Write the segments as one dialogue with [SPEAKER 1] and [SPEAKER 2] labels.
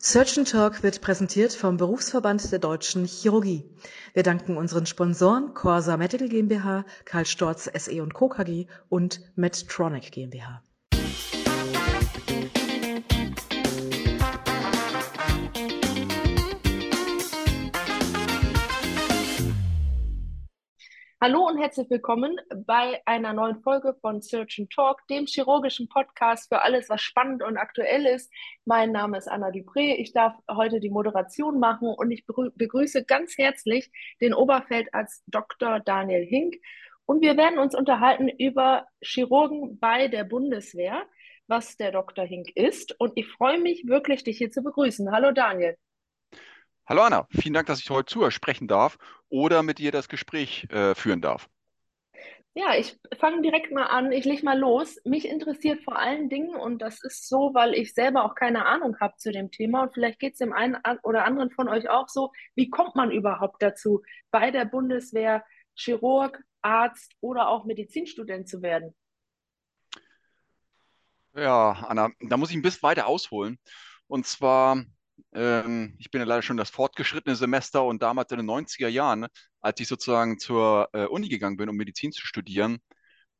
[SPEAKER 1] Surgeon Talk wird präsentiert vom Berufsverband der Deutschen Chirurgie. Wir danken unseren Sponsoren Corsa Medical GmbH, Karl Storz SE und Co. KG und Medtronic GmbH.
[SPEAKER 2] Hallo und herzlich willkommen bei einer neuen Folge von Surgeon Talk, dem chirurgischen Podcast für alles, was spannend und aktuell ist. Mein Name ist Anna Dupré. Ich darf heute die Moderation machen und ich begrüße ganz herzlich den Oberfeldarzt Dr. Daniel Hink. Und wir werden uns unterhalten über Chirurgen bei der Bundeswehr, was der Dr. Hink ist. Und ich freue mich wirklich, dich hier zu begrüßen. Hallo Daniel.
[SPEAKER 3] Hallo Anna, vielen Dank, dass ich heute zu euch sprechen darf oder mit dir das Gespräch äh, führen darf.
[SPEAKER 2] Ja, ich fange direkt mal an. Ich leg mal los. Mich interessiert vor allen Dingen, und das ist so, weil ich selber auch keine Ahnung habe zu dem Thema, und vielleicht geht es dem einen oder anderen von euch auch so, wie kommt man überhaupt dazu, bei der Bundeswehr Chirurg, Arzt oder auch Medizinstudent zu werden?
[SPEAKER 3] Ja, Anna, da muss ich ein bisschen weiter ausholen. Und zwar ähm, ich bin ja leider schon das fortgeschrittene Semester und damals in den 90er Jahren, als ich sozusagen zur äh, Uni gegangen bin, um Medizin zu studieren,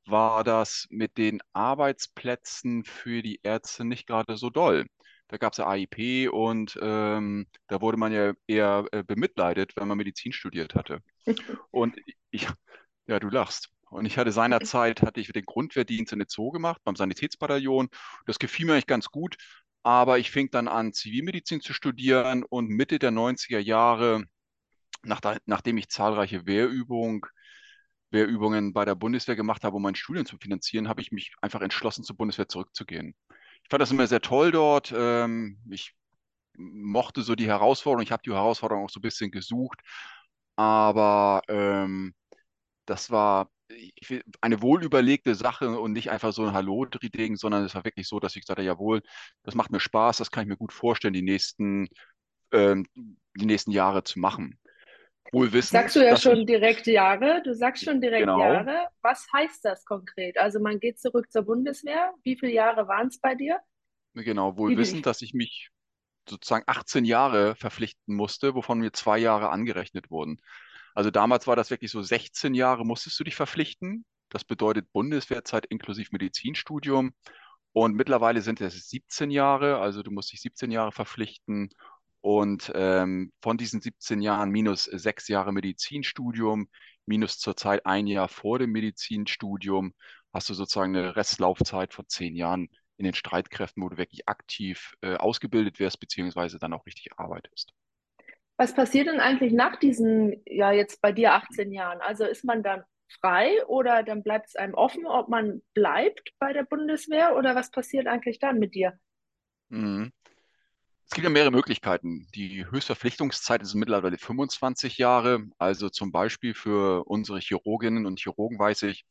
[SPEAKER 3] war das mit den Arbeitsplätzen für die Ärzte nicht gerade so doll. Da gab es ja AIP und ähm, da wurde man ja eher äh, bemitleidet, wenn man Medizin studiert hatte. Und ich, ja, du lachst. Und ich hatte seinerzeit, hatte ich den Grundwehrdienst in der Zoo gemacht, beim Sanitätsbataillon. Das gefiel mir eigentlich ganz gut, aber ich fing dann an, Zivilmedizin zu studieren und Mitte der 90er Jahre, nach nachdem ich zahlreiche Wehrübungen, Wehrübungen bei der Bundeswehr gemacht habe, um mein Studium zu finanzieren, habe ich mich einfach entschlossen, zur Bundeswehr zurückzugehen. Ich fand das immer sehr toll dort. Ähm, ich mochte so die Herausforderung. Ich habe die Herausforderung auch so ein bisschen gesucht. Aber ähm, das war eine wohlüberlegte Sache und nicht einfach so ein Hallo-Ding, sondern es war wirklich so, dass ich gesagt habe, jawohl, das macht mir Spaß, das kann ich mir gut vorstellen, die nächsten, ähm, die nächsten Jahre zu machen.
[SPEAKER 2] Wohl wissen, sagst du ja schon direkt Jahre, du sagst schon direkt genau. Jahre. Was heißt das konkret? Also man geht zurück zur Bundeswehr. Wie viele Jahre waren es bei dir?
[SPEAKER 3] Genau, wohl wissen, dass ich mich sozusagen 18 Jahre verpflichten musste, wovon mir zwei Jahre angerechnet wurden. Also damals war das wirklich so 16 Jahre musstest du dich verpflichten. Das bedeutet Bundeswehrzeit inklusive Medizinstudium. Und mittlerweile sind es 17 Jahre, also du musst dich 17 Jahre verpflichten. Und ähm, von diesen 17 Jahren minus sechs Jahre Medizinstudium, minus zurzeit ein Jahr vor dem Medizinstudium, hast du sozusagen eine Restlaufzeit von zehn Jahren in den Streitkräften, wo du wirklich aktiv äh, ausgebildet wirst, beziehungsweise dann auch richtig arbeitest.
[SPEAKER 2] Was passiert denn eigentlich nach diesen, ja, jetzt bei dir 18 Jahren? Also ist man dann frei oder dann bleibt es einem offen, ob man bleibt bei der Bundeswehr oder was passiert eigentlich dann mit dir?
[SPEAKER 3] Mhm. Es gibt ja mehrere Möglichkeiten. Die Höchstverpflichtungszeit ist mittlerweile 25 Jahre. Also zum Beispiel für unsere Chirurginnen und Chirurgen weiß ich,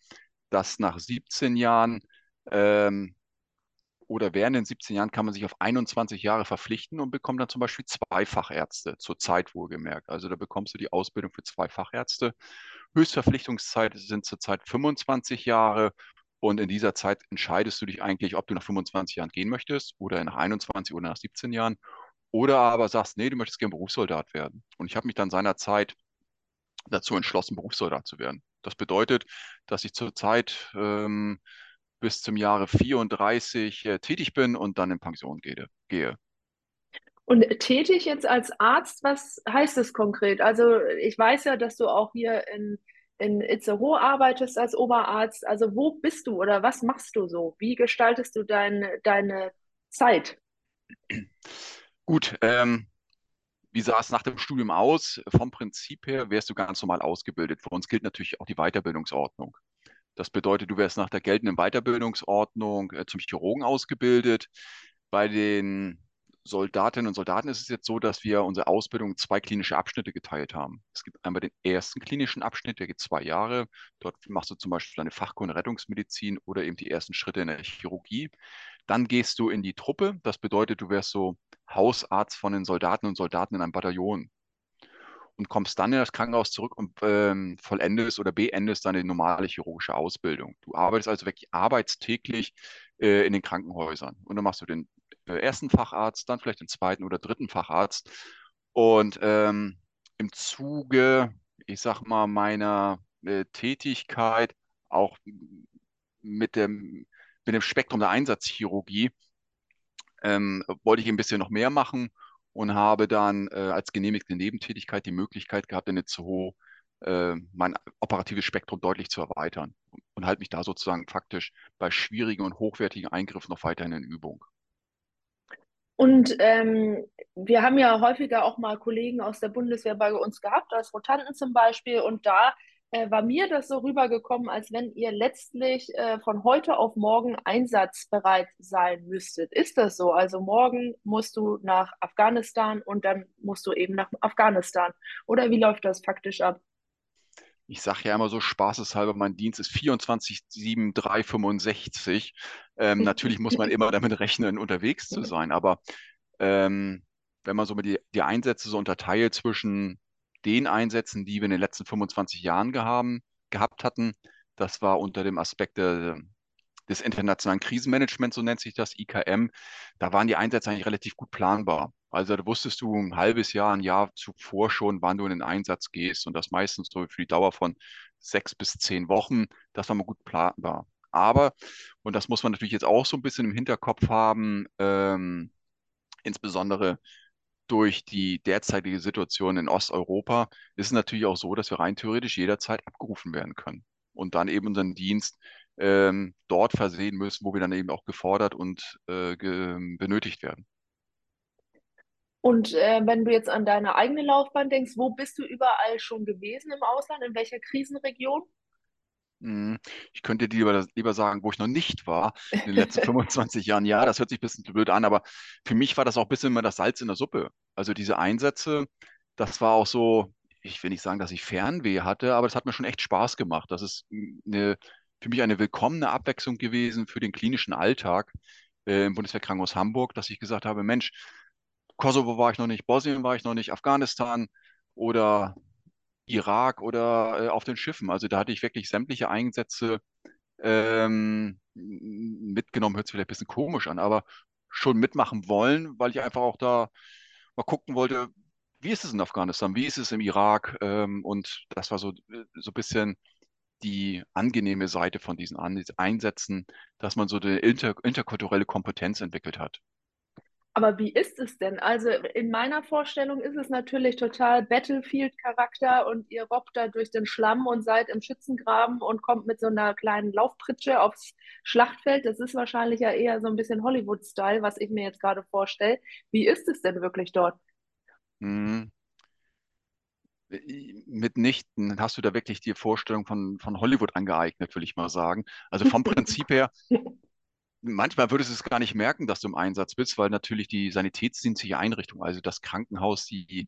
[SPEAKER 3] dass nach 17 Jahren ähm, oder während den 17 Jahren kann man sich auf 21 Jahre verpflichten und bekommt dann zum Beispiel zwei Fachärzte, zur Zeit wohlgemerkt. Also da bekommst du die Ausbildung für zwei Fachärzte. Höchstverpflichtungszeit sind zurzeit 25 Jahre und in dieser Zeit entscheidest du dich eigentlich, ob du nach 25 Jahren gehen möchtest oder nach 21 oder nach 17 Jahren. Oder aber sagst, nee, du möchtest gerne Berufssoldat werden. Und ich habe mich dann seinerzeit dazu entschlossen, Berufssoldat zu werden. Das bedeutet, dass ich zurzeit ähm, bis zum Jahre 34 äh, tätig bin und dann in Pension gehe. gehe.
[SPEAKER 2] Und tätig jetzt als Arzt, was heißt das konkret? Also ich weiß ja, dass du auch hier in, in Itzehoe arbeitest als Oberarzt. Also wo bist du oder was machst du so? Wie gestaltest du dein, deine Zeit?
[SPEAKER 3] Gut, ähm, wie sah es nach dem Studium aus? Vom Prinzip her wärst du ganz normal ausgebildet. Für uns gilt natürlich auch die Weiterbildungsordnung. Das bedeutet, du wärst nach der geltenden Weiterbildungsordnung äh, zum Chirurgen ausgebildet. Bei den Soldatinnen und Soldaten ist es jetzt so, dass wir unsere Ausbildung in zwei klinische Abschnitte geteilt haben. Es gibt einmal den ersten klinischen Abschnitt, der geht zwei Jahre. Dort machst du zum Beispiel deine Fachkunde Rettungsmedizin oder eben die ersten Schritte in der Chirurgie. Dann gehst du in die Truppe. Das bedeutet, du wärst so Hausarzt von den Soldaten und Soldaten in einem Bataillon und kommst dann in das Krankenhaus zurück und ähm, vollendest oder beendest deine normale chirurgische Ausbildung. Du arbeitest also wirklich arbeitstäglich äh, in den Krankenhäusern und dann machst du den ersten Facharzt, dann vielleicht den zweiten oder dritten Facharzt. Und ähm, im Zuge, ich sag mal, meiner äh, Tätigkeit, auch mit dem, mit dem Spektrum der Einsatzchirurgie, ähm, wollte ich ein bisschen noch mehr machen und habe dann äh, als genehmigte Nebentätigkeit die Möglichkeit gehabt, in der äh, mein operatives Spektrum deutlich zu erweitern und halte mich da sozusagen faktisch bei schwierigen und hochwertigen Eingriffen noch weiterhin in Übung.
[SPEAKER 2] Und ähm, wir haben ja häufiger auch mal Kollegen aus der Bundeswehr bei uns gehabt, als Rotanten zum Beispiel. Und da äh, war mir das so rübergekommen, als wenn ihr letztlich äh, von heute auf morgen einsatzbereit sein müsstet. Ist das so? Also morgen musst du nach Afghanistan und dann musst du eben nach Afghanistan. Oder wie läuft das faktisch ab?
[SPEAKER 3] ich sage ja immer so spaßeshalber, mein Dienst ist 24-7, 365. Ähm, natürlich muss man immer damit rechnen, unterwegs zu sein. Aber ähm, wenn man so mit die, die Einsätze so unterteilt zwischen den Einsätzen, die wir in den letzten 25 Jahren gehaben, gehabt hatten, das war unter dem Aspekt der, des internationalen Krisenmanagements, so nennt sich das, IKM, da waren die Einsätze eigentlich relativ gut planbar. Also da wusstest du ein halbes Jahr, ein Jahr zuvor schon, wann du in den Einsatz gehst und das meistens so für die Dauer von sechs bis zehn Wochen. Das war mal gut planbar. Aber, und das muss man natürlich jetzt auch so ein bisschen im Hinterkopf haben, ähm, insbesondere durch die derzeitige Situation in Osteuropa, ist es natürlich auch so, dass wir rein theoretisch jederzeit abgerufen werden können und dann eben unseren Dienst ähm, dort versehen müssen, wo wir dann eben auch gefordert und äh, benötigt werden.
[SPEAKER 2] Und äh, wenn du jetzt an deine eigene Laufbahn denkst, wo bist du überall schon gewesen im Ausland? In welcher Krisenregion?
[SPEAKER 3] Hm, ich könnte dir lieber, lieber sagen, wo ich noch nicht war in den letzten 25 Jahren. Ja, das hört sich ein bisschen blöd an, aber für mich war das auch ein bisschen immer das Salz in der Suppe. Also diese Einsätze, das war auch so, ich will nicht sagen, dass ich Fernweh hatte, aber das hat mir schon echt Spaß gemacht. Das ist eine, für mich eine willkommene Abwechslung gewesen für den klinischen Alltag äh, im Bundeswehrkrankenhaus Hamburg, dass ich gesagt habe, Mensch, Kosovo war ich noch nicht, Bosnien war ich noch nicht, Afghanistan oder Irak oder äh, auf den Schiffen. Also da hatte ich wirklich sämtliche Einsätze ähm, mitgenommen, hört sich vielleicht ein bisschen komisch an, aber schon mitmachen wollen, weil ich einfach auch da mal gucken wollte, wie ist es in Afghanistan, wie ist es im Irak? Ähm, und das war so, so ein bisschen die angenehme Seite von diesen Einsätzen, dass man so eine inter interkulturelle Kompetenz entwickelt hat.
[SPEAKER 2] Aber wie ist es denn? Also in meiner Vorstellung ist es natürlich total Battlefield-Charakter und ihr robbt da durch den Schlamm und seid im Schützengraben und kommt mit so einer kleinen Laufpritsche aufs Schlachtfeld. Das ist wahrscheinlich ja eher so ein bisschen Hollywood-Style, was ich mir jetzt gerade vorstelle. Wie ist es denn wirklich dort?
[SPEAKER 3] Hm. Mitnichten hast du da wirklich die Vorstellung von, von Hollywood angeeignet, will ich mal sagen. Also vom Prinzip her manchmal würdest du es gar nicht merken, dass du im Einsatz bist, weil natürlich die sanitätsdienstliche Einrichtung, also das Krankenhaus, die,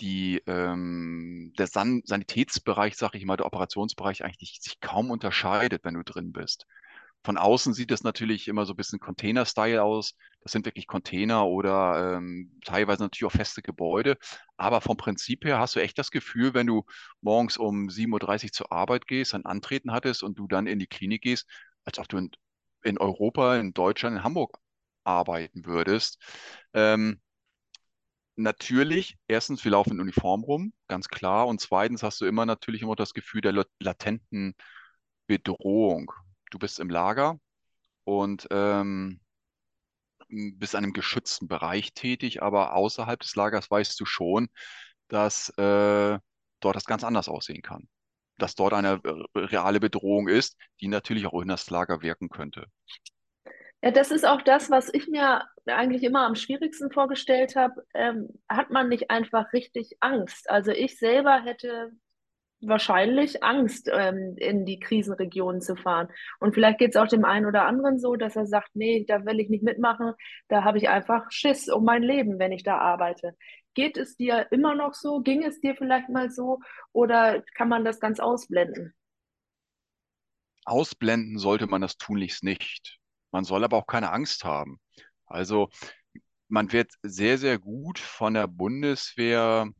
[SPEAKER 3] die, ähm, der San Sanitätsbereich, sag ich mal, der Operationsbereich eigentlich sich kaum unterscheidet, wenn du drin bist. Von außen sieht es natürlich immer so ein bisschen Container-Style aus. Das sind wirklich Container oder ähm, teilweise natürlich auch feste Gebäude. Aber vom Prinzip her hast du echt das Gefühl, wenn du morgens um 7.30 Uhr zur Arbeit gehst, ein Antreten hattest und du dann in die Klinik gehst, als ob du in in Europa, in Deutschland, in Hamburg arbeiten würdest. Ähm, natürlich, erstens, wir laufen in Uniform rum, ganz klar. Und zweitens hast du immer natürlich immer das Gefühl der latenten Bedrohung. Du bist im Lager und ähm, bist in einem geschützten Bereich tätig, aber außerhalb des Lagers weißt du schon, dass äh, dort das ganz anders aussehen kann dass dort eine äh, reale Bedrohung ist, die natürlich auch in das Lager wirken könnte.
[SPEAKER 2] Ja, das ist auch das, was ich mir eigentlich immer am schwierigsten vorgestellt habe. Ähm, hat man nicht einfach richtig Angst? Also ich selber hätte wahrscheinlich Angst, ähm, in die Krisenregionen zu fahren. Und vielleicht geht es auch dem einen oder anderen so, dass er sagt, nee, da will ich nicht mitmachen, da habe ich einfach Schiss um mein Leben, wenn ich da arbeite. Geht es dir immer noch so? Ging es dir vielleicht mal so? Oder kann man das ganz ausblenden?
[SPEAKER 3] Ausblenden sollte man das tunlichst nicht. Man soll aber auch keine Angst haben. Also man wird sehr, sehr gut von der Bundeswehr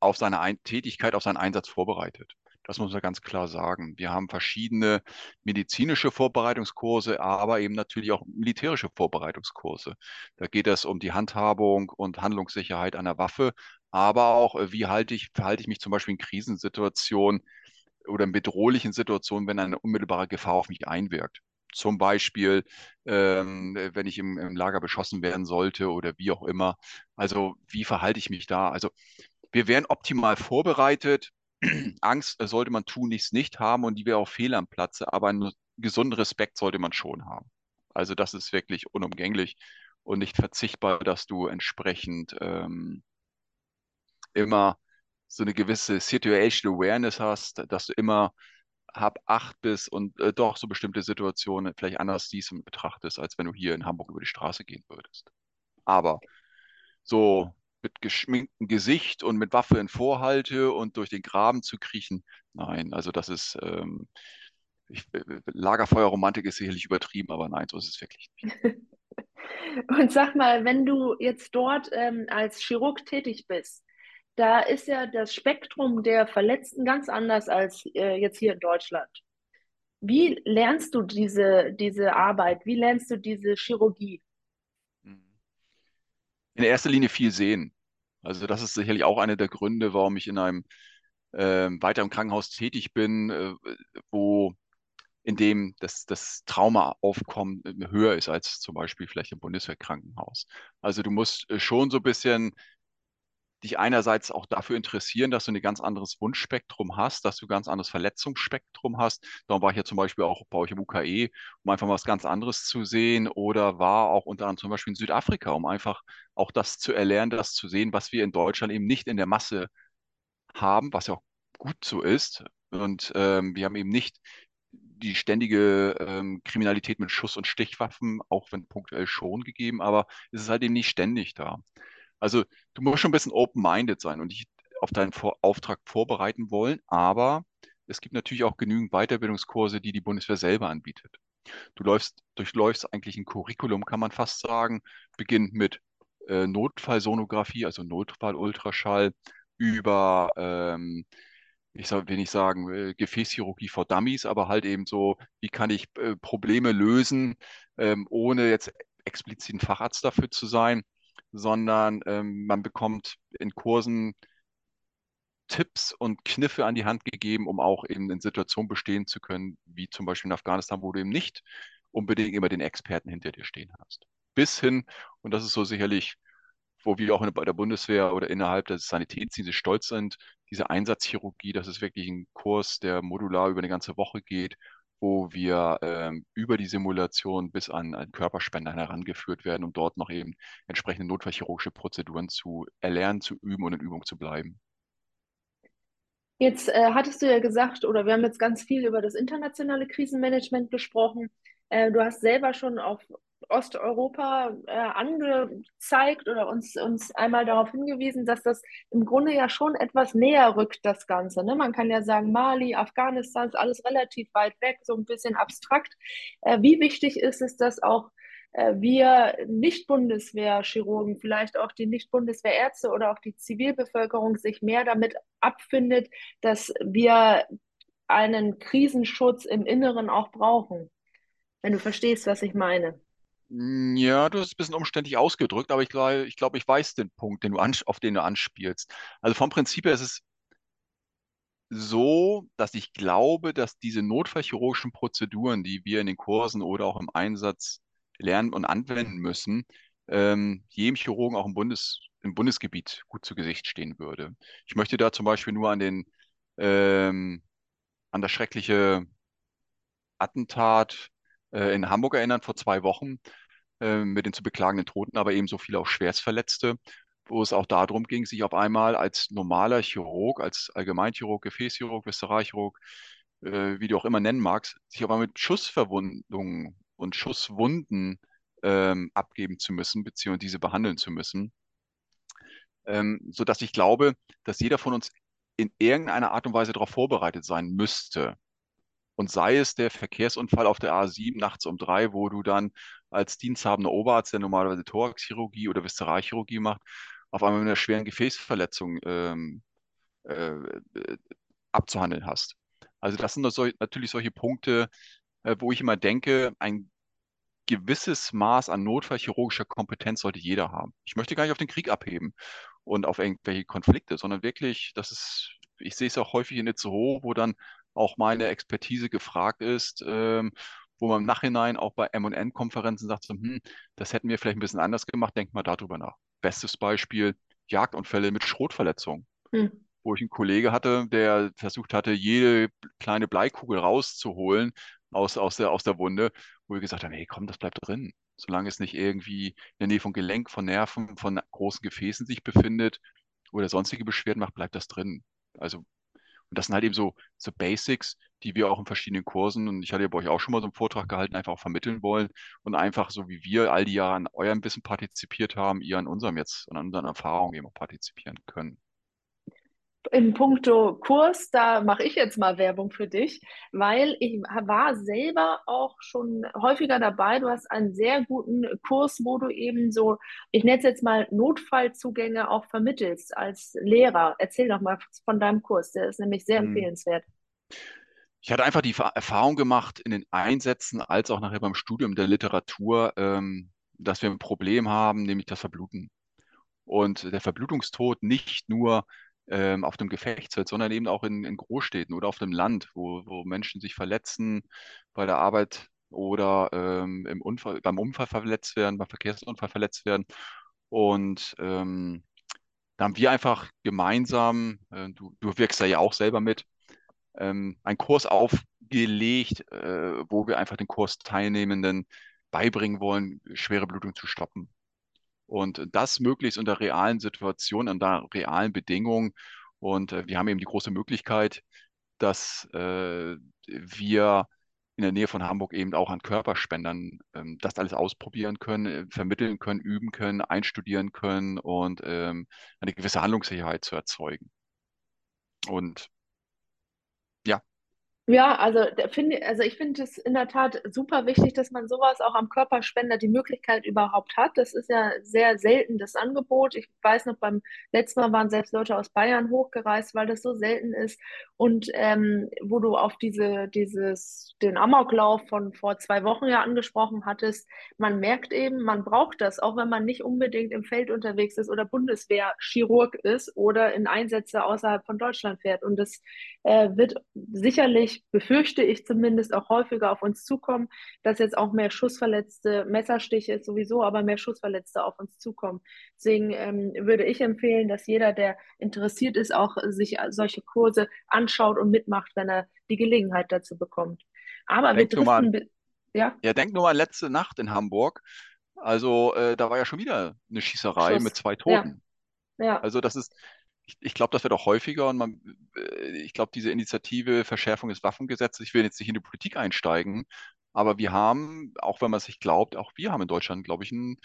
[SPEAKER 3] auf seine Ein Tätigkeit, auf seinen Einsatz vorbereitet. Das muss man ganz klar sagen. Wir haben verschiedene medizinische Vorbereitungskurse, aber eben natürlich auch militärische Vorbereitungskurse. Da geht es um die Handhabung und Handlungssicherheit einer Waffe, aber auch, äh, wie halte ich, verhalte ich mich zum Beispiel in Krisensituationen oder in bedrohlichen Situationen, wenn eine unmittelbare Gefahr auf mich einwirkt. Zum Beispiel, ähm, wenn ich im, im Lager beschossen werden sollte oder wie auch immer. Also wie verhalte ich mich da? Also wir wären optimal vorbereitet. Angst sollte man tunlichst nicht haben und die wäre auch fehl am Platze, aber einen gesunden Respekt sollte man schon haben. Also das ist wirklich unumgänglich und nicht verzichtbar, dass du entsprechend ähm, immer so eine gewisse Situation Awareness hast, dass du immer hab acht bis und äh, doch so bestimmte Situationen vielleicht anders siehst und betrachtest, als wenn du hier in Hamburg über die Straße gehen würdest. Aber so mit geschminktem Gesicht und mit Waffe in Vorhalte und durch den Graben zu kriechen, nein, also das ist ähm, ich, äh, Lagerfeuerromantik ist sicherlich übertrieben, aber nein, so ist es wirklich nicht.
[SPEAKER 2] Und sag mal, wenn du jetzt dort ähm, als Chirurg tätig bist, da ist ja das Spektrum der Verletzten ganz anders als äh, jetzt hier in Deutschland. Wie lernst du diese, diese Arbeit? Wie lernst du diese Chirurgie?
[SPEAKER 3] In erster Linie viel sehen. Also das ist sicherlich auch einer der Gründe, warum ich in einem äh, weiteren Krankenhaus tätig bin, äh, wo in dem das, das Traumaaufkommen äh, höher ist als zum Beispiel vielleicht im Bundeswehrkrankenhaus. Also du musst äh, schon so ein bisschen dich einerseits auch dafür interessieren, dass du ein ganz anderes Wunschspektrum hast, dass du ein ganz anderes Verletzungsspektrum hast. Darum war ich ja zum Beispiel auch bei euch im UKE, um einfach mal was ganz anderes zu sehen oder war auch unter anderem zum Beispiel in Südafrika, um einfach auch das zu erlernen, das zu sehen, was wir in Deutschland eben nicht in der Masse haben, was ja auch gut so ist. Und ähm, wir haben eben nicht die ständige ähm, Kriminalität mit Schuss- und Stichwaffen, auch wenn punktuell schon gegeben, aber es ist halt eben nicht ständig da. Also du musst schon ein bisschen open-minded sein und dich auf deinen Vor Auftrag vorbereiten wollen, aber es gibt natürlich auch genügend Weiterbildungskurse, die die Bundeswehr selber anbietet. Du läufst, durchläufst eigentlich ein Curriculum, kann man fast sagen, beginnt mit äh, Notfallsonographie, also Notfallultraschall, über, ähm, ich soll, will nicht sagen, äh, Gefäßchirurgie vor Dummies, aber halt eben so, wie kann ich äh, Probleme lösen, ähm, ohne jetzt explizit ein Facharzt dafür zu sein sondern ähm, man bekommt in Kursen Tipps und Kniffe an die Hand gegeben, um auch eben in Situationen bestehen zu können, wie zum Beispiel in Afghanistan, wo du eben nicht unbedingt immer den Experten hinter dir stehen hast. Bis hin, und das ist so sicherlich, wo wir auch bei der Bundeswehr oder innerhalb des Sanitätsdienstes stolz sind, diese Einsatzchirurgie, das ist wirklich ein Kurs, der modular über eine ganze Woche geht, wo wir ähm, über die Simulation bis an einen Körperspender herangeführt werden, um dort noch eben entsprechende notfallchirurgische Prozeduren zu erlernen, zu üben und in Übung zu bleiben.
[SPEAKER 2] Jetzt äh, hattest du ja gesagt, oder wir haben jetzt ganz viel über das internationale Krisenmanagement gesprochen. Äh, du hast selber schon auf Osteuropa äh, angezeigt oder uns, uns einmal darauf hingewiesen, dass das im Grunde ja schon etwas näher rückt, das Ganze. Ne? Man kann ja sagen, Mali, Afghanistan ist alles relativ weit weg, so ein bisschen abstrakt. Äh, wie wichtig ist es, dass auch äh, wir Nicht-Bundeswehr-Chirurgen, vielleicht auch die Nicht-Bundeswehr-Ärzte oder auch die Zivilbevölkerung sich mehr damit abfindet, dass wir einen Krisenschutz im Inneren auch brauchen? Wenn du verstehst, was ich meine.
[SPEAKER 3] Hm, ja, du hast es ein bisschen umständlich ausgedrückt, aber ich glaube, ich, glaub, ich weiß den Punkt, den du auf den du anspielst. Also vom Prinzip her ist es so, dass ich glaube, dass diese notfallchirurgischen Prozeduren, die wir in den Kursen oder auch im Einsatz lernen und anwenden müssen, ähm, jedem Chirurgen auch im, Bundes, im Bundesgebiet gut zu Gesicht stehen würde. Ich möchte da zum Beispiel nur an den ähm, an das schreckliche Attentat äh, in Hamburg erinnern vor zwei Wochen äh, mit den zu beklagenden Toten, aber ebenso viele auch Schwerstverletzte, wo es auch darum ging, sich auf einmal als normaler Chirurg, als Allgemeinchirurg, Gefäßchirurg, Visceralchirurg, äh, wie du auch immer nennen magst, sich aber mit Schussverwundungen und Schusswunden ähm, abgeben zu müssen, beziehungsweise diese behandeln zu müssen. Ähm, so dass ich glaube, dass jeder von uns in irgendeiner Art und Weise darauf vorbereitet sein müsste. Und sei es der Verkehrsunfall auf der A7 nachts um drei, wo du dann als diensthabender Oberarzt, der normalerweise Thoraxchirurgie oder Viszeralchirurgie macht, auf einmal mit einer schweren Gefäßverletzung ähm, äh, abzuhandeln hast. Also das sind natürlich solche Punkte, äh, wo ich immer denke, ein gewisses Maß an notfallchirurgischer Kompetenz sollte jeder haben. Ich möchte gar nicht auf den Krieg abheben und auf irgendwelche Konflikte, sondern wirklich, das ist, ich sehe es auch häufig in Itzehoe, wo dann auch meine Expertise gefragt ist, ähm, wo man im Nachhinein auch bei M&N-Konferenzen sagt, so, hm, das hätten wir vielleicht ein bisschen anders gemacht, denkt mal darüber nach. Bestes Beispiel, Jagdunfälle mit Schrotverletzungen. Hm. Wo ich einen Kollege hatte, der versucht hatte, jede kleine Bleikugel rauszuholen aus, aus, der, aus der Wunde, wo wir gesagt haben, hey, komm, das bleibt drin. Solange es nicht irgendwie in der Nähe von Gelenk, von Nerven, von großen Gefäßen sich befindet oder sonstige Beschwerden macht, bleibt das drin. Also, und das sind halt eben so, so Basics, die wir auch in verschiedenen Kursen, und ich hatte ja bei euch auch schon mal so einen Vortrag gehalten, einfach auch vermitteln wollen und einfach so wie wir all die Jahre an eurem Wissen partizipiert haben, ihr an unserem jetzt, an unseren Erfahrungen eben auch partizipieren können
[SPEAKER 2] in puncto Kurs, da mache ich jetzt mal Werbung für dich, weil ich war selber auch schon häufiger dabei. Du hast einen sehr guten Kurs, wo du eben so, ich nenne es jetzt mal Notfallzugänge auch vermittelst als Lehrer. Erzähl doch mal von deinem Kurs, der ist nämlich sehr hm.
[SPEAKER 3] Ich hatte einfach die Erfahrung gemacht in den Einsätzen als auch nachher beim Studium der Literatur, ähm, dass wir ein Problem haben, nämlich das Verbluten. Und der Verblutungstod nicht nur ähm, auf dem Gefechtsfeld, sondern eben auch in, in Großstädten oder auf dem Land, wo, wo Menschen sich verletzen bei der Arbeit oder ähm, im Unfall, beim Unfall verletzt werden, beim Verkehrsunfall verletzt werden. Und ähm, da haben wir einfach gemeinsam, äh, du, du wirkst da ja auch selber mit, ähm, einen Kurs aufgelegt, äh, wo wir einfach den Kursteilnehmenden beibringen wollen, schwere Blutung zu stoppen. Und das möglichst unter realen Situationen, unter realen Bedingungen. Und äh, wir haben eben die große Möglichkeit, dass äh, wir in der Nähe von Hamburg eben auch an Körperspendern ähm, das alles ausprobieren können, äh, vermitteln können, üben können, einstudieren können und ähm, eine gewisse Handlungssicherheit zu erzeugen. Und ja,
[SPEAKER 2] also, finde, also ich finde es in der Tat super wichtig, dass man sowas auch am Körperspender die Möglichkeit überhaupt hat. Das ist ja sehr selten das Angebot. Ich weiß noch, beim letzten Mal waren selbst Leute aus Bayern hochgereist, weil das so selten ist. Und ähm, wo du auf diese, dieses, den Amoklauf von vor zwei Wochen ja angesprochen hattest, man merkt eben, man braucht das, auch wenn man nicht unbedingt im Feld unterwegs ist oder Bundeswehr-Chirurg ist oder in Einsätze außerhalb von Deutschland fährt. Und das äh, wird sicherlich befürchte ich zumindest, auch häufiger auf uns zukommen, dass jetzt auch mehr Schussverletzte, Messerstiche sowieso, aber mehr Schussverletzte auf uns zukommen. Deswegen ähm, würde ich empfehlen, dass jeder, der interessiert ist, auch sich solche Kurse anschaut und mitmacht, wenn er die Gelegenheit dazu bekommt. Aber denk wir driften,
[SPEAKER 3] ja? Ja, denk nur mal letzte Nacht in Hamburg. Also äh, da war ja schon wieder eine Schießerei Schuss. mit zwei Toten. Ja. ja. Also das ist, ich, ich glaube, das wird auch häufiger und man, äh, ich glaube, diese Initiative Verschärfung des Waffengesetzes, ich will jetzt nicht in die Politik einsteigen, aber wir haben, auch wenn man es nicht glaubt, auch wir haben in Deutschland, glaube ich, ein,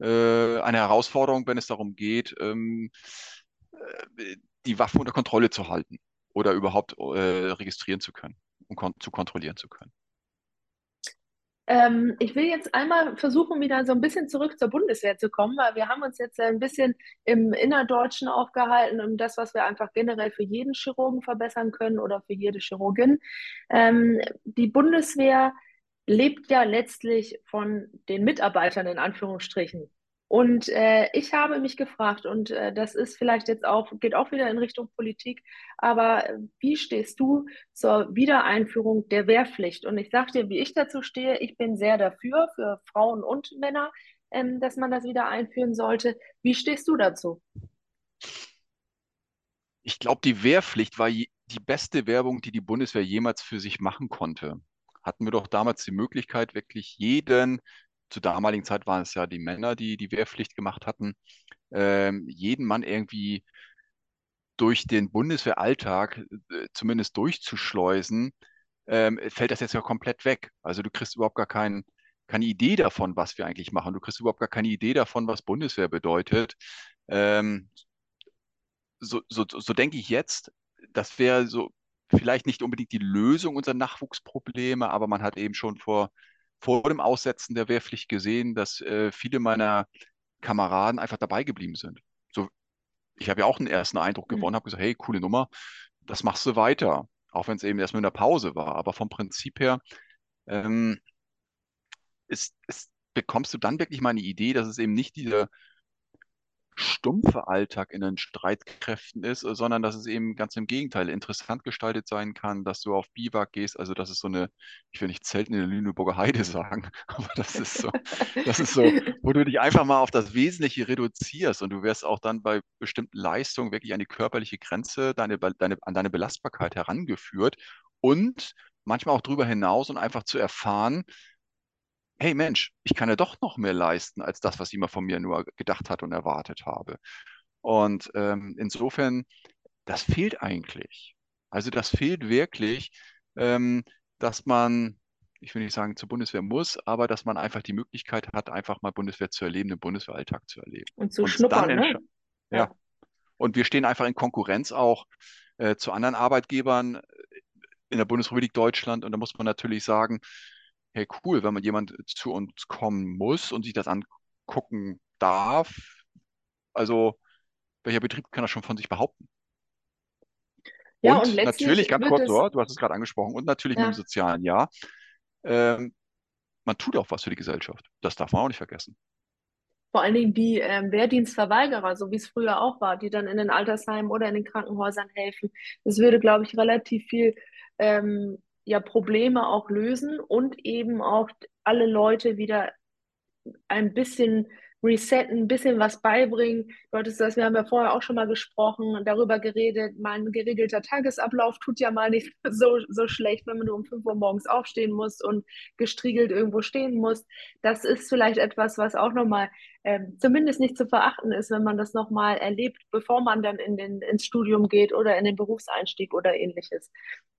[SPEAKER 3] äh, eine Herausforderung, wenn es darum geht, ähm, äh, die Waffen unter Kontrolle zu halten oder überhaupt äh, registrieren zu können und kon zu kontrollieren zu können.
[SPEAKER 2] Ähm, ich will jetzt einmal versuchen, wieder so ein bisschen zurück zur Bundeswehr zu kommen, weil wir haben uns jetzt ein bisschen im Innerdeutschen aufgehalten, um das, was wir einfach generell für jeden Chirurgen verbessern können oder für jede Chirurgin. Ähm, die Bundeswehr lebt ja letztlich von den Mitarbeitern in Anführungsstrichen. Und äh, ich habe mich gefragt, und äh, das ist vielleicht jetzt auch, geht auch wieder in Richtung Politik, aber äh, wie stehst du zur Wiedereinführung der Wehrpflicht? Und ich sage dir, wie ich dazu stehe, ich bin sehr dafür, für Frauen und Männer, ähm, dass man das wieder einführen sollte. Wie stehst du dazu?
[SPEAKER 3] Ich glaube, die Wehrpflicht war die beste Werbung, die die Bundeswehr jemals für sich machen konnte. Hatten wir doch damals die Möglichkeit, wirklich jeden zur damaligen Zeit waren es ja die Männer, die die Wehrpflicht gemacht hatten, ähm, jeden Mann irgendwie durch den Bundeswehralltag äh, zumindest durchzuschleusen, ähm, fällt das jetzt ja komplett weg. Also du kriegst überhaupt gar kein, keine Idee davon, was wir eigentlich machen. Du kriegst überhaupt gar keine Idee davon, was Bundeswehr bedeutet. Ähm, so, so, so denke ich jetzt, das wäre so vielleicht nicht unbedingt die Lösung unserer Nachwuchsprobleme, aber man hat eben schon vor vor dem Aussetzen der Wehrpflicht gesehen, dass äh, viele meiner Kameraden einfach dabei geblieben sind. So, ich habe ja auch einen ersten Eindruck mhm. gewonnen, habe gesagt, hey, coole Nummer. das machst du weiter, auch wenn es eben erst mit einer Pause war. Aber vom Prinzip her ähm, ist, ist, bekommst du dann wirklich mal eine Idee, dass es eben nicht diese stumpfe Alltag in den Streitkräften ist, äh, sondern dass es eben ganz im Gegenteil interessant gestaltet sein kann, dass du auf Biwak gehst. Also das ist so eine, ich will nicht Zelten in der Lüneburger Heide sagen, aber das ist so, das ist so, wo du dich einfach mal auf das Wesentliche reduzierst und du wirst auch dann bei bestimmten Leistungen wirklich an die körperliche Grenze, deine, deine, an deine Belastbarkeit herangeführt und manchmal auch darüber hinaus und einfach zu erfahren, hey Mensch, ich kann ja doch noch mehr leisten als das, was jemand von mir nur gedacht hat und erwartet habe. Und ähm, insofern, das fehlt eigentlich. Also das fehlt wirklich, ähm, dass man, ich will nicht sagen, zur Bundeswehr muss, aber dass man einfach die Möglichkeit hat, einfach mal Bundeswehr zu erleben, den Bundeswehralltag zu erleben.
[SPEAKER 2] Und zu und schnuppern, ne?
[SPEAKER 3] Ja. ja. Und wir stehen einfach in Konkurrenz auch äh, zu anderen Arbeitgebern in der Bundesrepublik Deutschland. Und da muss man natürlich sagen, hey cool, wenn man jemand zu uns kommen muss und sich das angucken darf. Also welcher Betrieb kann das schon von sich behaupten?
[SPEAKER 2] Ja,
[SPEAKER 3] und,
[SPEAKER 2] und
[SPEAKER 3] natürlich, ganz kurz, so, du hast es gerade angesprochen, und natürlich ja. mit dem sozialen Jahr. Ähm, man tut auch was für die Gesellschaft. Das darf man auch nicht vergessen.
[SPEAKER 2] Vor allen Dingen die ähm, Wehrdienstverweigerer, so wie es früher auch war, die dann in den Altersheimen oder in den Krankenhäusern helfen. Das würde, glaube ich, relativ viel ähm, ja Probleme auch lösen und eben auch alle Leute wieder ein bisschen resetten, ein bisschen was beibringen. Du hattest das, wir haben ja vorher auch schon mal gesprochen, darüber geredet, mein geregelter Tagesablauf tut ja mal nicht so, so schlecht, wenn man nur um 5 Uhr morgens aufstehen muss und gestriegelt irgendwo stehen muss. Das ist vielleicht etwas, was auch nochmal ähm, zumindest nicht zu verachten ist, wenn man das nochmal erlebt, bevor man dann in den, ins Studium geht oder in den Berufseinstieg oder ähnliches.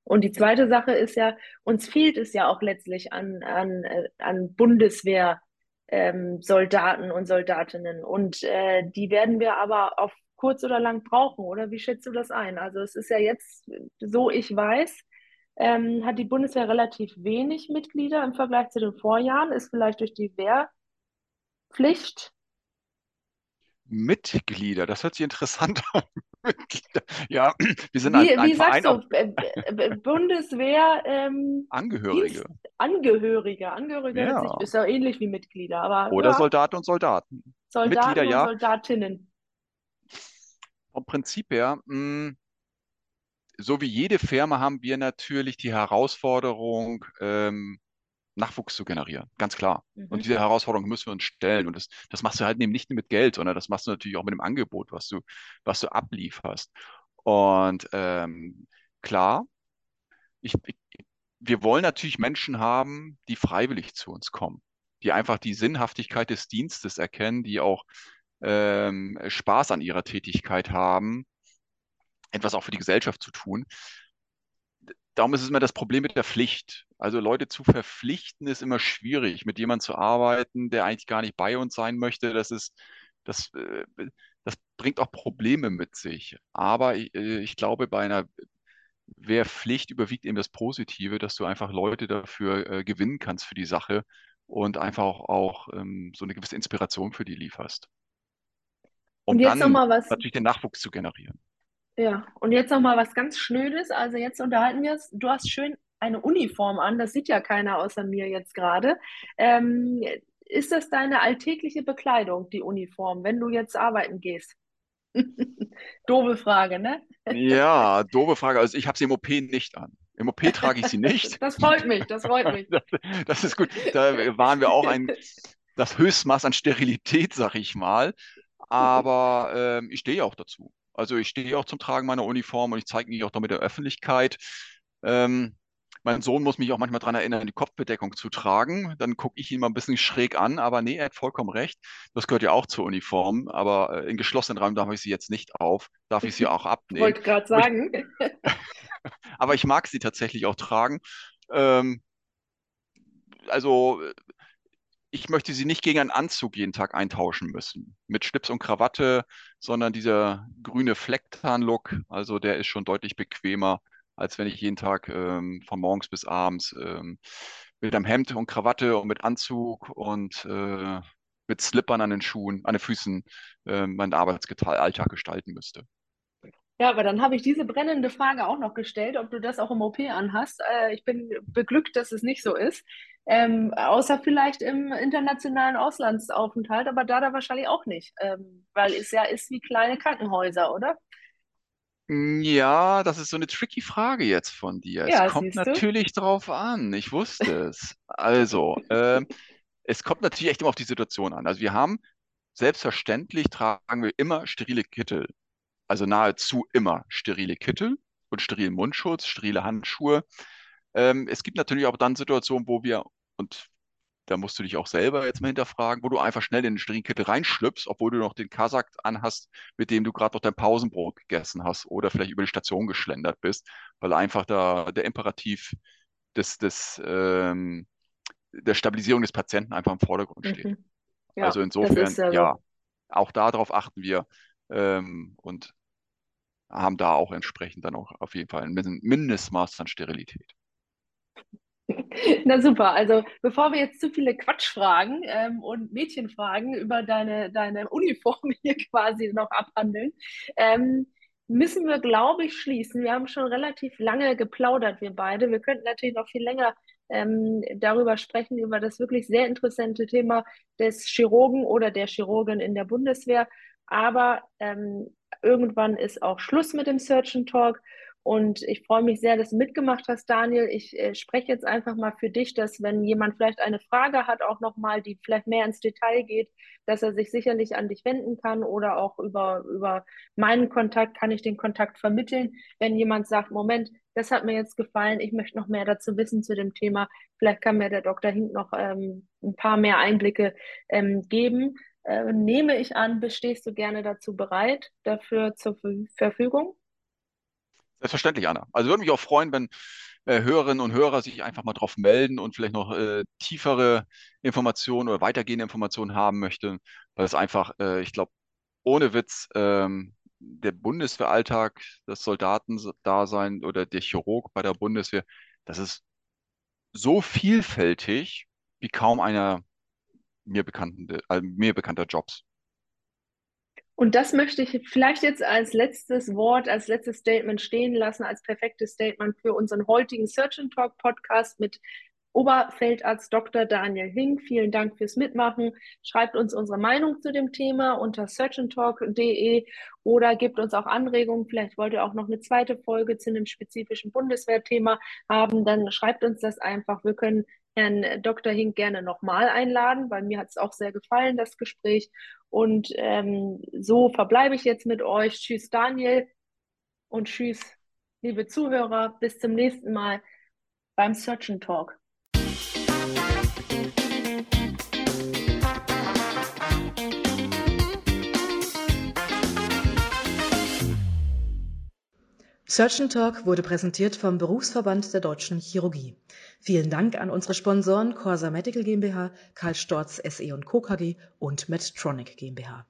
[SPEAKER 2] Und die zweite Sache ist ja, uns fehlt es ja auch letztlich an, an, äh, an Bundeswehr. Ähm, Soldaten und Soldatinnen. Und äh, die werden wir aber auf kurz oder lang brauchen, oder wie schätzt du das ein? Also es ist ja jetzt, so ich weiß, ähm, hat die Bundeswehr relativ wenig Mitglieder im Vergleich zu den Vorjahren, ist vielleicht durch die Wehrpflicht
[SPEAKER 3] Mitglieder, das hört sich interessant an. Mitglieder. Ja, wir sind
[SPEAKER 2] wie,
[SPEAKER 3] ein, ein
[SPEAKER 2] wie
[SPEAKER 3] Verein
[SPEAKER 2] sagst du, Bundeswehr ähm,
[SPEAKER 3] Angehörige.
[SPEAKER 2] Dienst, Angehörige, Angehörige ja. sich, ist ja ähnlich wie Mitglieder, aber
[SPEAKER 3] oder
[SPEAKER 2] ja.
[SPEAKER 3] Soldaten und Soldaten.
[SPEAKER 2] Soldaten Mitglieder, und ja. Soldatinnen.
[SPEAKER 3] Vom Prinzip her, mh, hm, so wie jede Firma haben wir natürlich die Herausforderung, ähm, Nachwuchs zu generieren, ganz klar. Mhm. Und diese Herausforderung müssen wir uns stellen. Und das, das machst du halt eben nicht nur mit Geld, sondern das machst du natürlich auch mit dem Angebot, was du, was du ablieferst. Und ähm, klar, ich, ich, wir wollen natürlich Menschen haben, die freiwillig zu uns kommen, die einfach die Sinnhaftigkeit des Dienstes erkennen, die auch ähm, Spaß an ihrer Tätigkeit haben, etwas auch für die Gesellschaft zu tun darum ist es immer das Problem mit der Pflicht. Also Leute zu verpflichten ist immer schwierig, mit jemandem zu arbeiten, der eigentlich gar nicht bei uns sein möchte. Das ist, das, äh, das bringt auch Probleme mit sich. Aber ich, äh, ich glaube, bei einer Wehrpflicht überwiegt eben das Positive, dass du einfach Leute dafür äh, gewinnen kannst für die Sache und einfach auch, auch ähm, so eine gewisse Inspiration für die lieferst. Um
[SPEAKER 2] und jetzt
[SPEAKER 3] dann
[SPEAKER 2] noch mal was.
[SPEAKER 3] natürlich den Nachwuchs zu generieren.
[SPEAKER 2] Ja, und jetzt noch mal was ganz Schnödes. Also jetzt unterhalten wir es. Du hast schön eine Uniform an. Das sieht ja keiner außer mir jetzt gerade. Ähm, ist das deine alltägliche Bekleidung, die Uniform, wenn du jetzt arbeiten gehst? Doofe Frage, ne?
[SPEAKER 3] Ja, doofe Frage. Also ich habe sie im OP nicht an. Im OP trage ich sie nicht.
[SPEAKER 2] Das freut mich, das freut mich.
[SPEAKER 3] Das, das ist gut. Da waren wir auch ein, das Höchstmaß an Sterilität, sag ich mal. Aber ähm, ich stehe auch dazu. Also ich stehe auch zum Tragen meiner Uniform und ich zeige mich auch damit der Öffentlichkeit. Ähm, mein Sohn muss mich auch manchmal daran erinnern, die Kopfbedeckung zu tragen. Dann gucke ich ihn mal ein bisschen schräg an, aber nee, er hat vollkommen recht. Das gehört ja auch zur Uniform, aber äh, in geschlossenen Räumen darf ich sie jetzt nicht auf, darf ich sie auch abnehmen.
[SPEAKER 2] Wollte gerade sagen.
[SPEAKER 3] aber ich mag sie tatsächlich auch tragen. Ähm, also ich möchte sie nicht gegen einen Anzug jeden Tag eintauschen müssen. Mit Schlips und Krawatte, sondern dieser grüne Flecktarn-Look, also der ist schon deutlich bequemer, als wenn ich jeden Tag ähm, von morgens bis abends ähm, mit einem Hemd und Krawatte und mit Anzug und äh, mit Slippern an den Schuhen, an den Füßen äh, meinen Arbeitsalltag gestalten müsste.
[SPEAKER 2] Ja, aber dann habe ich diese brennende Frage auch noch gestellt, ob du das auch im OP anhast. Äh, ich bin beglückt, dass es nicht so ist. Ähm, außer vielleicht im internationalen Auslandsaufenthalt, aber da da wahrscheinlich auch nicht, ähm, weil es ja ist wie kleine Krankenhäuser, oder?
[SPEAKER 3] Ja, das ist so eine tricky Frage jetzt von dir. Es
[SPEAKER 2] Ja,
[SPEAKER 3] kommt
[SPEAKER 2] siehst du?
[SPEAKER 3] natürlich drauf an. Ich wusste es. Also, ähm, es kommt natürlich echt immer auf die Situation an. Also wir haben, selbstverständlich tragen wir immer sterile Kittel. Also nahezu immer sterile Kittel und sterilen Mundschutz, sterile Handschuhe. Ähm, es gibt natürlich auch dann Situationen, wo wir, und da musst du dich auch selber jetzt mal hinterfragen, wo du einfach schnell in den sterilen Kittel reinschlüpfst, obwohl du noch den Kasach anhast, mit dem du gerade noch dein Pausenbrot gegessen hast oder vielleicht über die Station geschlendert bist, weil einfach da der Imperativ des, des, ähm, der Stabilisierung des Patienten einfach im Vordergrund steht.
[SPEAKER 2] Mhm.
[SPEAKER 3] Also
[SPEAKER 2] Ja, ist
[SPEAKER 3] insofern,
[SPEAKER 2] ja
[SPEAKER 3] ja, auch darauf achten wir ähm, und haben da auch entsprechend dann auch auf jeden Fall ein Min- Mindestmaß an Sterilität.
[SPEAKER 2] Na super, also bevor wir jetzt zu viele Quatschfragen ähm, und Mädchenfragen über deine, deine Uniform hier quasi noch abhandeln, ähm, müssen wir, glaube ich, schließen. Wir haben schon relativ lange geplaudert, wir beide. Wir könnten natürlich noch viel länger ähm, darüber sprechen, über das wirklich sehr interessante Thema des Chirurgen oder der Chirurgin in der Bundeswehr. Aber ähm, irgendwann ist auch Schluss mit dem Surgeon Talk. Und ich freue mich sehr, dass du mitgemacht hast, Daniel. Ich äh, spreche jetzt einfach mal für dich, dass wenn jemand vielleicht eine Frage hat, auch nochmal, die vielleicht mehr ins Detail geht, dass er sich sicherlich an dich wenden kann oder auch über, über meinen Kontakt kann ich den Kontakt vermitteln. Wenn jemand sagt, Moment, das hat mir jetzt gefallen, ich möchte noch mehr dazu wissen zu dem Thema, vielleicht kann mir der Dr. Hink noch ähm, ein paar mehr Einblicke ähm, geben. Äh, nehme ich an, bestehst du gerne dazu bereit, dafür zur Ver Verfügung?
[SPEAKER 3] Selbstverständlich, Anna. Also würde mich auch freuen, wenn äh, Hörerinnen und Hörer sich einfach mal drauf melden und vielleicht noch äh, tiefere Informationen oder weitergehende Informationen haben möchten, weil es einfach, äh, ich glaube, ohne Witz, ähm, der Bundeswehralltag, das Soldatendasein oder der Chirurg bei der Bundeswehr, das ist so vielfältig wie kaum einer mir bekannten, äh, mir bekannter Jobs.
[SPEAKER 2] Und das möchte ich vielleicht jetzt als letztes Wort, als letztes Statement stehen lassen, als perfektes Statement für unseren heutigen Search and Talk Podcast mit Oberfeldarzt Dr. Daniel Hink. Vielen Dank fürs Mitmachen. Schreibt uns unsere Meinung zu dem Thema unter searchandtalk.de oder gebt uns auch Anregungen. Vielleicht wollt ihr auch noch eine zweite Folge zu einem spezifischen Bundeswehrthema haben. Dann schreibt uns das einfach. Wir können Herrn Dr. Hink gerne nochmal einladen, weil mir hat es auch sehr gefallen, das Gespräch. Und ähm, so verbleibe ich jetzt mit euch. Tschüss, Daniel und tschüss, liebe Zuhörer. Bis zum nächsten Mal beim Search and Talk.
[SPEAKER 1] Surgeon Talk wurde präsentiert vom Berufsverband der Deutschen Chirurgie. Vielen Dank an unsere Sponsoren Corsa Medical GmbH, Karl Storz SE Co. KG und Medtronic GmbH.